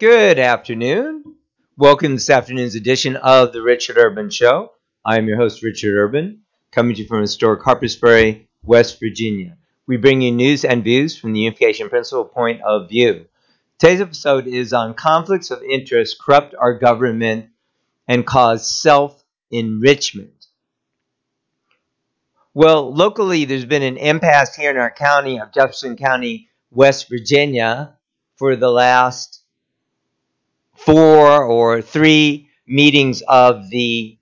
Good afternoon. Welcome to this afternoon's edition of the Richard Urban Show. I am your host, Richard Urban, coming to you from historic Harpers Ferry, West Virginia. We bring you news and views from the unification principle point of view. Today's episode is on conflicts of interest corrupt our government and cause self enrichment. Well, locally, there's been an impasse here in our county of Jefferson County, West Virginia, for the last four or three meetings of the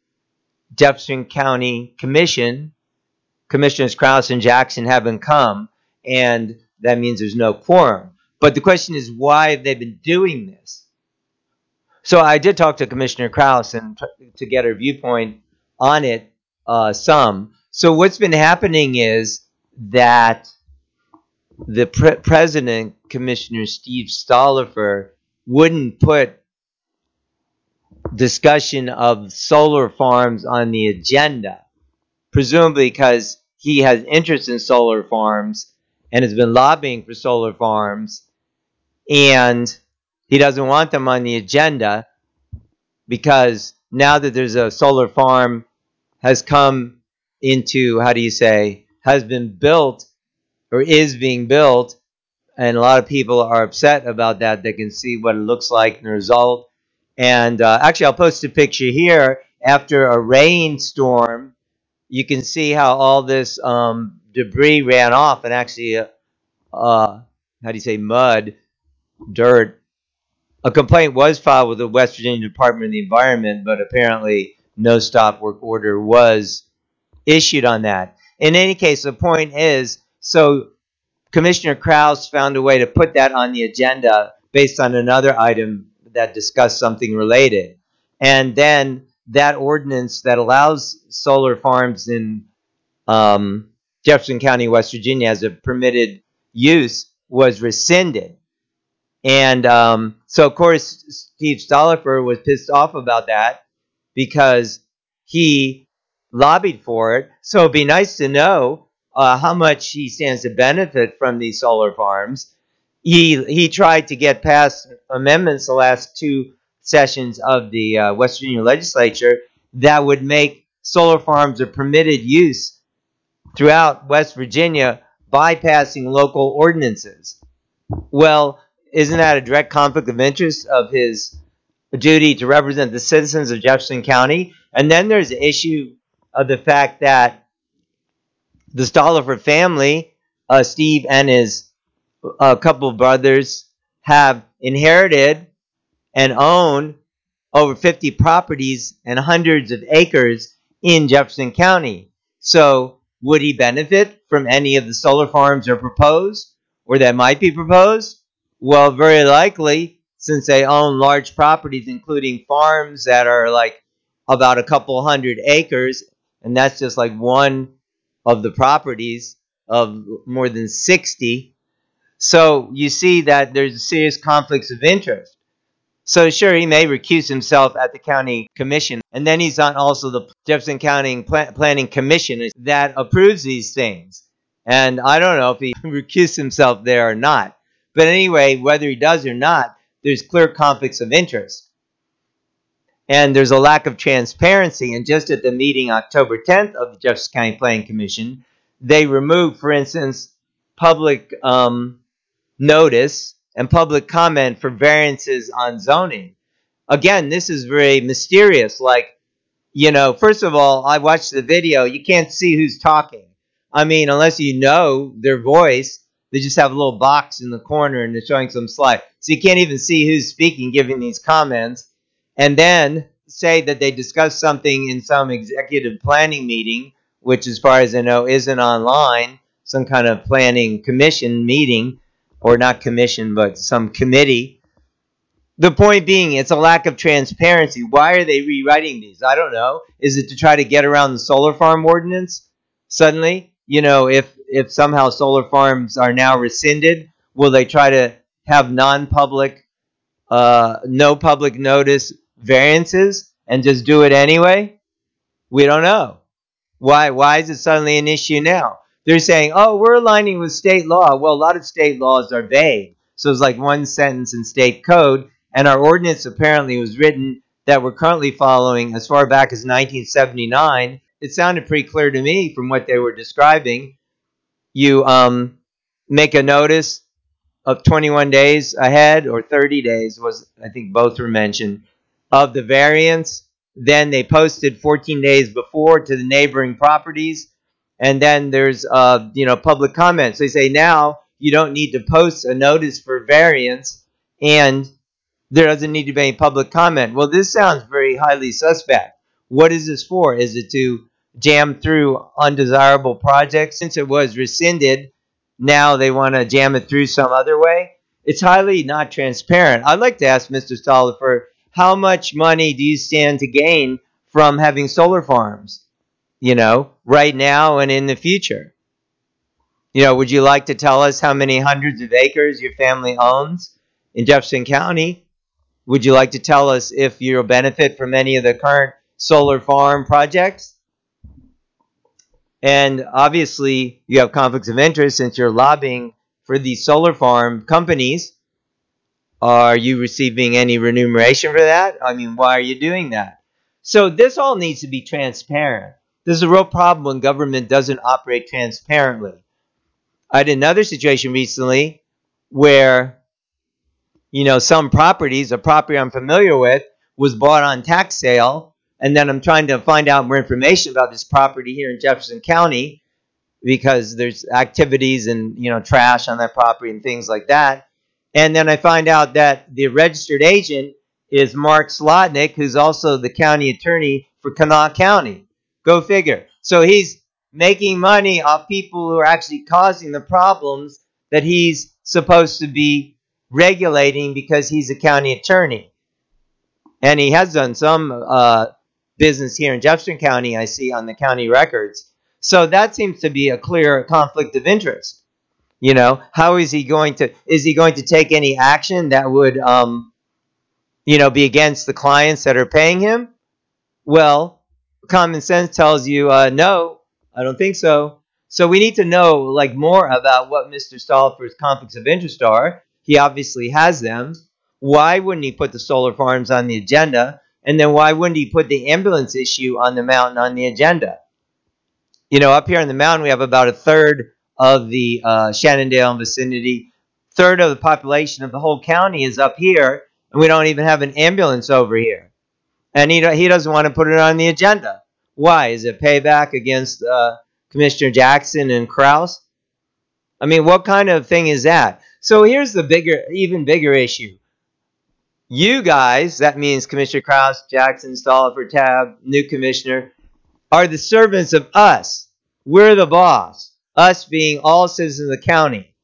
Jefferson County Commission. Commissioners Kraus and Jackson haven't come, and that means there's no quorum. But the question is why they've been doing this. So I did talk to Commissioner Kraus and to get her viewpoint on it uh, some. So what's been happening is that the pre- president, Commissioner Steve Stolipher, wouldn't put discussion of solar farms on the agenda, presumably because he has interest in solar farms and has been lobbying for solar farms, and he doesn't want them on the agenda because now that there's a solar farm has come into how do you say has been built or is being built and a lot of people are upset about that. They can see what it looks like in the result and uh, actually i'll post a picture here after a rainstorm you can see how all this um, debris ran off and actually uh, uh, how do you say mud dirt a complaint was filed with the west virginia department of the environment but apparently no stop work order was issued on that. In any case, the point is so Commissioner Kraus found a way to put that on the agenda based on another item that discussed something related. And then that ordinance that allows solar farms in um, Jefferson County, West Virginia, as a permitted use was rescinded. And um, so, of course, Steve Stolipher was pissed off about that because he lobbied for it. So it'd be nice to know uh, how much he stands to benefit from these solar farms. He he tried to get past amendments the last two sessions of the uh, West Virginia legislature that would make solar farms a permitted use throughout West Virginia, bypassing local ordinances. Well, isn't that a direct conflict of interest of his duty to represent the citizens of Jefferson County? And then there's the issue of the fact that the Stolipher family, uh, Steve and his uh, couple brothers, have inherited and own over 50 properties and hundreds of acres in Jefferson County. So, would he benefit from any of the solar farms that are proposed or that might be proposed? Well, very likely, since they own large properties, including farms that are like about a couple hundred acres and that's just like one of the properties of more than 60. So you see that there's serious conflicts of interest. So sure, he may recuse himself at the county commission, and then he's on also the Jefferson County Planning Commission that approves these things. And I don't know if he recused himself there or not. But anyway, whether he does or not, there's clear conflicts of interest and there's a lack of transparency. And just at the meeting October 10th of the Jefferson County Planning Commission, they removed, for instance, public um, notice and public comment for variances on zoning. Again, this is very mysterious. Like, you know, first of all, I watched the video. You can't see who's talking. I mean, unless you know their voice, they just have a little box in the corner and they're showing some slide. So you can't even see who's speaking, giving these comments and then say that they discussed something in some executive planning meeting, which, as far as I know, isn't online, some kind of planning commission meeting, or not commission, but some committee. The point being, it's a lack of transparency. Why are they rewriting these? I don't know. Is it to try to get around the solar farm ordinance? Suddenly, you know, if if somehow solar farms are now rescinded, will they try to have non-public, uh, no public notice variances and just do it anyway? We don't know. Why why is it suddenly an issue now? They're saying, "Oh, we're aligning with state law." Well, a lot of state laws are vague. So it's like one sentence in state code and our ordinance apparently was written that we're currently following as far back as 1979. It sounded pretty clear to me from what they were describing. You um, make a notice of 21 days ahead or 30 days was I think both were mentioned of the variance. Then they posted 14 days before to the neighboring properties, and then there's uh, you know public comments. They say now you don't need to post a notice for variance, and there doesn't need to be any public comment. Well, this sounds very highly suspect. What is this for? Is it to jam through undesirable projects? Since it was rescinded, now they want to jam it through some other way. It's highly not transparent. I'd like to ask Mr. Stolipher, how much money do you stand to gain from having solar farms? You know, right now and in the future. You know, would you like to tell us how many hundreds of acres your family owns in Jefferson County? Would you like to tell us if you'll benefit from any of the current solar farm projects? And obviously, you have conflicts of interest since you're lobbying for these solar farm companies. Are you receiving any remuneration for that? I mean, why are you doing that? So, this all needs to be transparent. This is a real problem when government doesn't operate transparently. I had another situation recently where, you know, some properties, a property I'm familiar with, was bought on tax sale and then I'm trying to find out more information about this property here in Jefferson County because there's activities and you know trash on that property and things like that. And then I find out that the registered agent is Mark Slotnick, who's also the county attorney for Kanawha County. Go figure. So he's making money off people who are actually causing the problems that he's supposed to be regulating because he's a county attorney. And he has done some uh, business here in Jefferson County, I see on the county records. So that seems to be a clear conflict of interest. You know, how is he going to is he going to take any action that would um you know be against the clients that are paying him? Well, common sense tells you uh, no, I don't think so. So we need to know like more about what Mr. Stolipher's conflicts of interest are. He obviously has them. Why wouldn't he put the solar farms on the agenda? And then why wouldn't he put the ambulance issue on the mountain on the agenda? You know, up here on the mountain, we have about a third of the uh, Shannondale and vicinity. Third of the population of the whole county is up here, and we don't even have an ambulance over here. And he, he doesn't want to put it on the agenda. Why? Is it payback against uh, Commissioner Jackson and Kraus? I mean, what kind of thing is that? So here's the bigger, even bigger issue. You guys, that means Commissioner Kraus, Jackson, Stolipher, Tabb, new commissioner, are the servants of us. We're the boss. Us being all citizens of the county.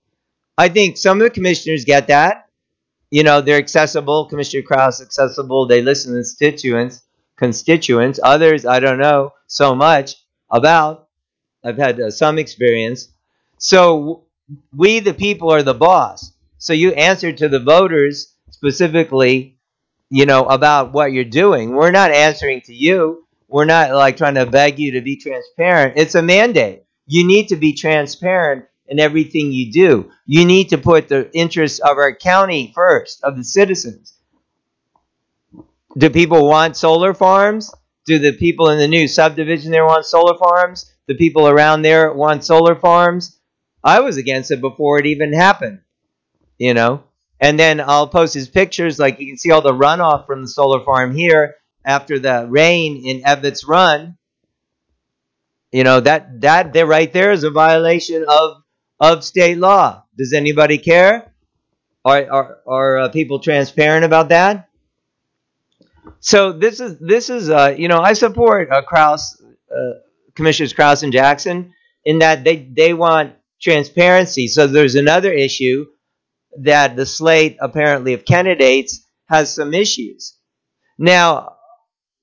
I think some of the commissioners get that. You know, they're accessible. Commissioner Kraus accessible. They listen to constituents. Constituents. Others, I don't know so much about. I've had uh, some experience. So we, the people, are the boss. So you answer to the voters specifically, you know, about what you're doing. We're not answering to you. We're not like trying to beg you to be transparent. It's a mandate. You need to be transparent in everything you do. You need to put the interests of our county first, of the citizens. Do people want solar farms? Do the people in the new subdivision there want solar farms? The people around there want solar farms? I was against it before it even happened. You know, and then I'll post his pictures. Like you can see all the runoff from the solar farm here after the rain in Evitts Run. You know that that there right there is a violation of of state law. Does anybody care? Are are are uh, people transparent about that? So this is this is uh, you know I support uh, Kraus, uh, Commissioners Kraus and Jackson in that they they want transparency. So there's another issue that the slate apparently of candidates has some issues. Now,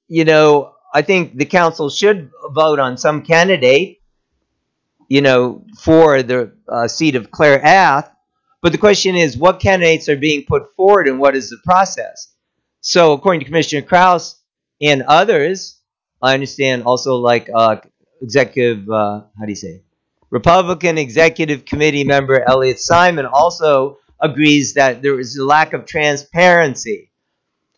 you know, I think the council should vote on some candidate, you know, for the uh, seat of Claire Ath. But the question is, what candidates are being put forward and what is the process? So, according to Commissioner Kraus and others, I understand also like uh, executive, uh, how do you say, Republican Executive Committee member Elliot Simon also agrees that there is a lack of transparency.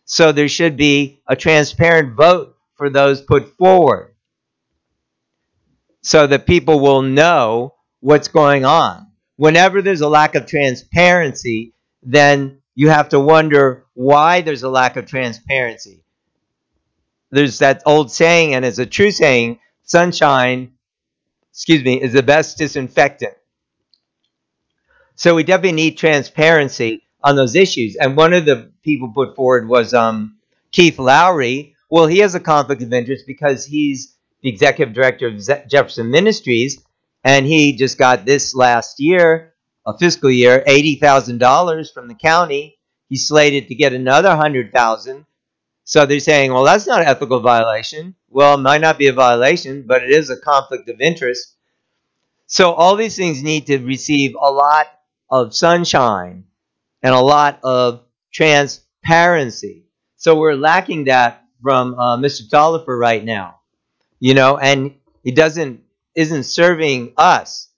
So there should be a transparent vote for those put forward so that people will know what's going on. Whenever there's a lack of transparency, then you have to wonder why there's a lack of transparency. There's that old saying, and it's a true saying sunshine, excuse me, is the best disinfectant. So we definitely need transparency on those issues. And one of the people put forward was um, Keith Lowry. Well, he has a conflict of interest because he's the executive director of Jefferson Ministries, and he just got this last year, a fiscal year, eighty thousand dollars from the county. He's slated to get another hundred thousand. So they're saying, well, that's not an ethical violation. Well, it might not be a violation, but it is a conflict of interest. So all these things need to receive a lot of sunshine and a lot of transparency. So we're lacking that from uh, Mr. Stolipher right now, you know, and he doesn't isn't serving us.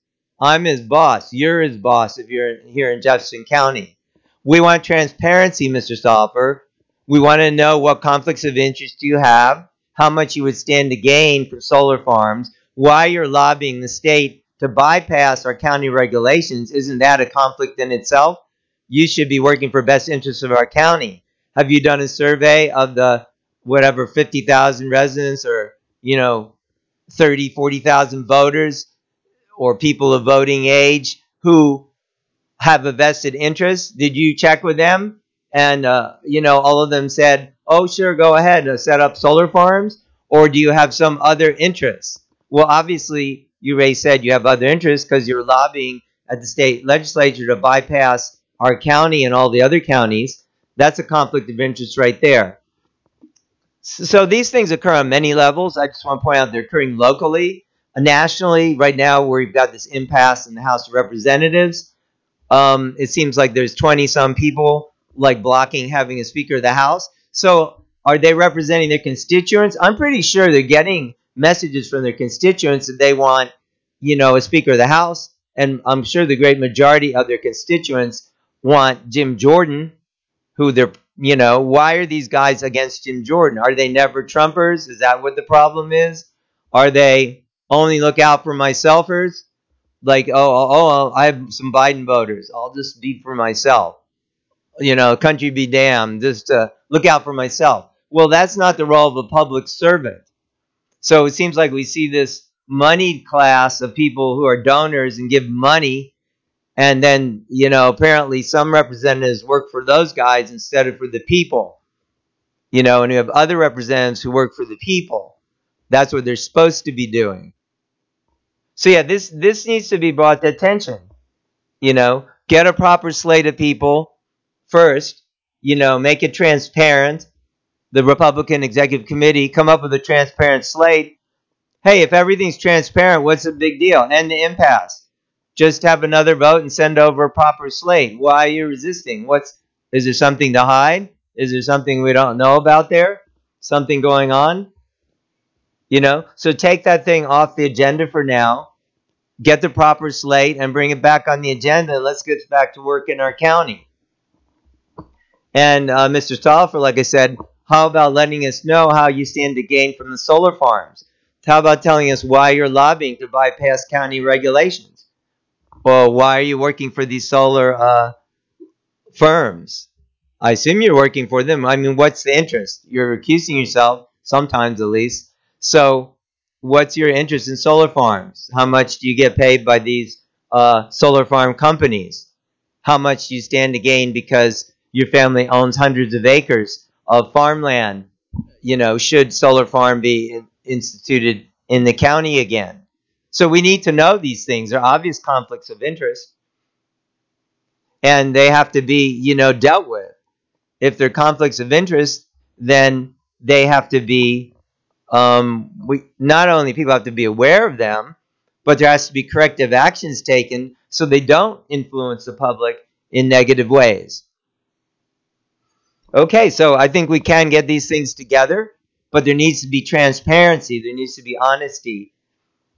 I'm his boss. You're his boss if you're here in Jefferson County. We want transparency, Mr. Stolipher. We want to know what conflicts of interest you have, how much you would stand to gain from solar farms, why you're lobbying the state to bypass our county regulations. Isn't that a conflict in itself? you should be working for best interests of our county. Have you done a survey of the whatever 50,000 residents or, you know, 30, 40,000 voters or people of voting age who have a vested interest? Did you check with them? And, uh, you know, all of them said, oh, sure, go ahead, uh, set up solar farms. Or do you have some other interests? Well, obviously, you, Ray, said you have other interests because you're lobbying at the state legislature to bypass our county and all the other counties, that's a conflict of interest right there. So these things occur on many levels. I just want to point out they're occurring locally, nationally. Right now, where we've got this impasse in the House of Representatives. Um, it seems like there's 20 some people like blocking having a Speaker of the House. So are they representing their constituents? I'm pretty sure they're getting messages from their constituents that they want, you know, a Speaker of the House. And I'm sure the great majority of their constituents want Jim Jordan, who they're, you know, why are these guys against Jim Jordan? Are they never Trumpers? Is that what the problem is? Are they only look out for myselfers? Like, oh, oh, oh, I have some Biden voters. I'll just be for myself. You know, country be damned. Just uh, look out for myself. Well, that's not the role of a public servant. So it seems like we see this moneyed class of people who are donors and give money and then, you know, apparently some representatives work for those guys instead of for the people. You know, and you have other representatives who work for the people. That's what they're supposed to be doing. So yeah, this this needs to be brought to attention. You know, get a proper slate of people first, you know, make it transparent. The Republican Executive Committee come up with a transparent slate. Hey, if everything's transparent, what's the big deal? End the impasse just have another vote and send over a proper slate. Why are you resisting? What's is there something to hide? Is there something we don't know about there? Something going on? You know? So take that thing off the agenda for now. Get the proper slate and bring it back on the agenda. Let's get back to work in our county. And uh, Mr. Stolipher, like I said, how about letting us know how you stand to gain from the solar farms? How about telling us why you're lobbying to bypass county regulations? Well, why are you working for these solar uh, firms? I assume you're working for them. I mean, what's the interest? You're accusing yourself, sometimes at least. So, what's your interest in solar farms? How much do you get paid by these uh, solar farm companies? How much do you stand to gain because your family owns hundreds of acres of farmland? You know, should solar farm be instituted in the county again? So we need to know these things. They're obvious conflicts of interest, and they have to be, you know, dealt with. If they're conflicts of interest, then they have to be. Um, we not only people have to be aware of them, but there has to be corrective actions taken so they don't influence the public in negative ways. Okay, so I think we can get these things together, but there needs to be transparency, there needs to be honesty,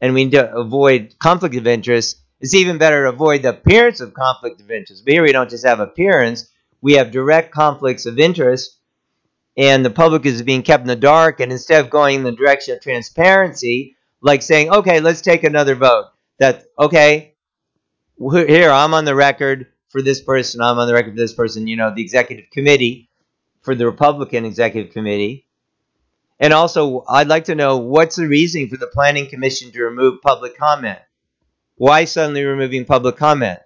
and we need to avoid conflict of interest, it's even better to avoid the appearance of conflict of interest. But here we don't just have appearance, we have direct conflicts of interest. and the public is being kept in the dark. And instead of going in the direction of transparency, like saying, okay, let's take another vote. That okay, here I'm on the record for this person. I'm on the record for this person. You know, the executive committee for the Republican executive committee. And also, I'd like to know what's the reasoning for the Planning Commission to remove public comment? Why suddenly removing public comment?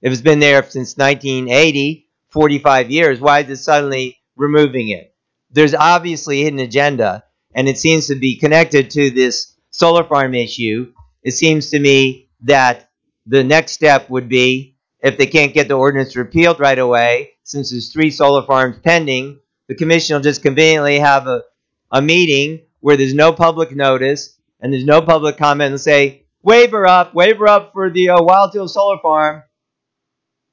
If it's been there since 1980, 45 years, why is it suddenly removing it? There's obviously a hidden agenda, and it seems to be connected to this solar farm issue. It seems to me that the next step would be if they can't get the ordinance repealed right away, since there's three solar farms pending, the commission will just conveniently have a, a meeting where there's no public notice and there's no public comment and say, waiver up, waiver up for the uh, Wild Hill Solar Farm.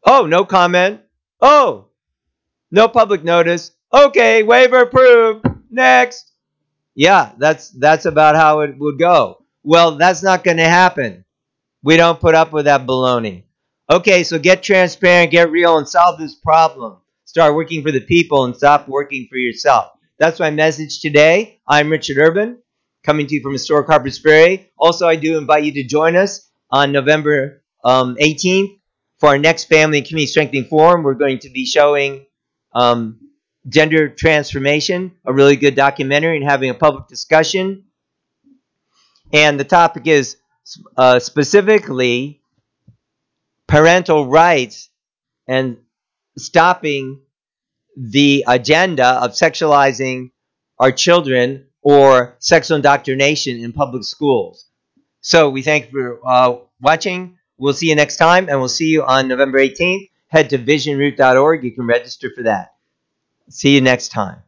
Oh, no comment. Oh, no public notice. Okay, waiver approved. Next. Yeah, that's that's about how it would go. Well, that's not going to happen. We don't put up with that baloney. Okay, so get transparent, get real, and solve this problem. Start working for the people and stop working for yourself. That's my message today. I'm Richard Urban, coming to you from historic Harpers Ferry. Also, I do invite you to join us on November um, 18th for our next Family and Community Strengthening Forum. We're going to be showing um, Gender Transformation, a really good documentary, and having a public discussion. And the topic is uh, specifically parental rights and stopping the agenda of sexualizing our children or sexual indoctrination in public schools. So we thank you for uh, watching. We'll see you next time, and we'll see you on November 18th. Head to visionroot.org. You can register for that. See you next time.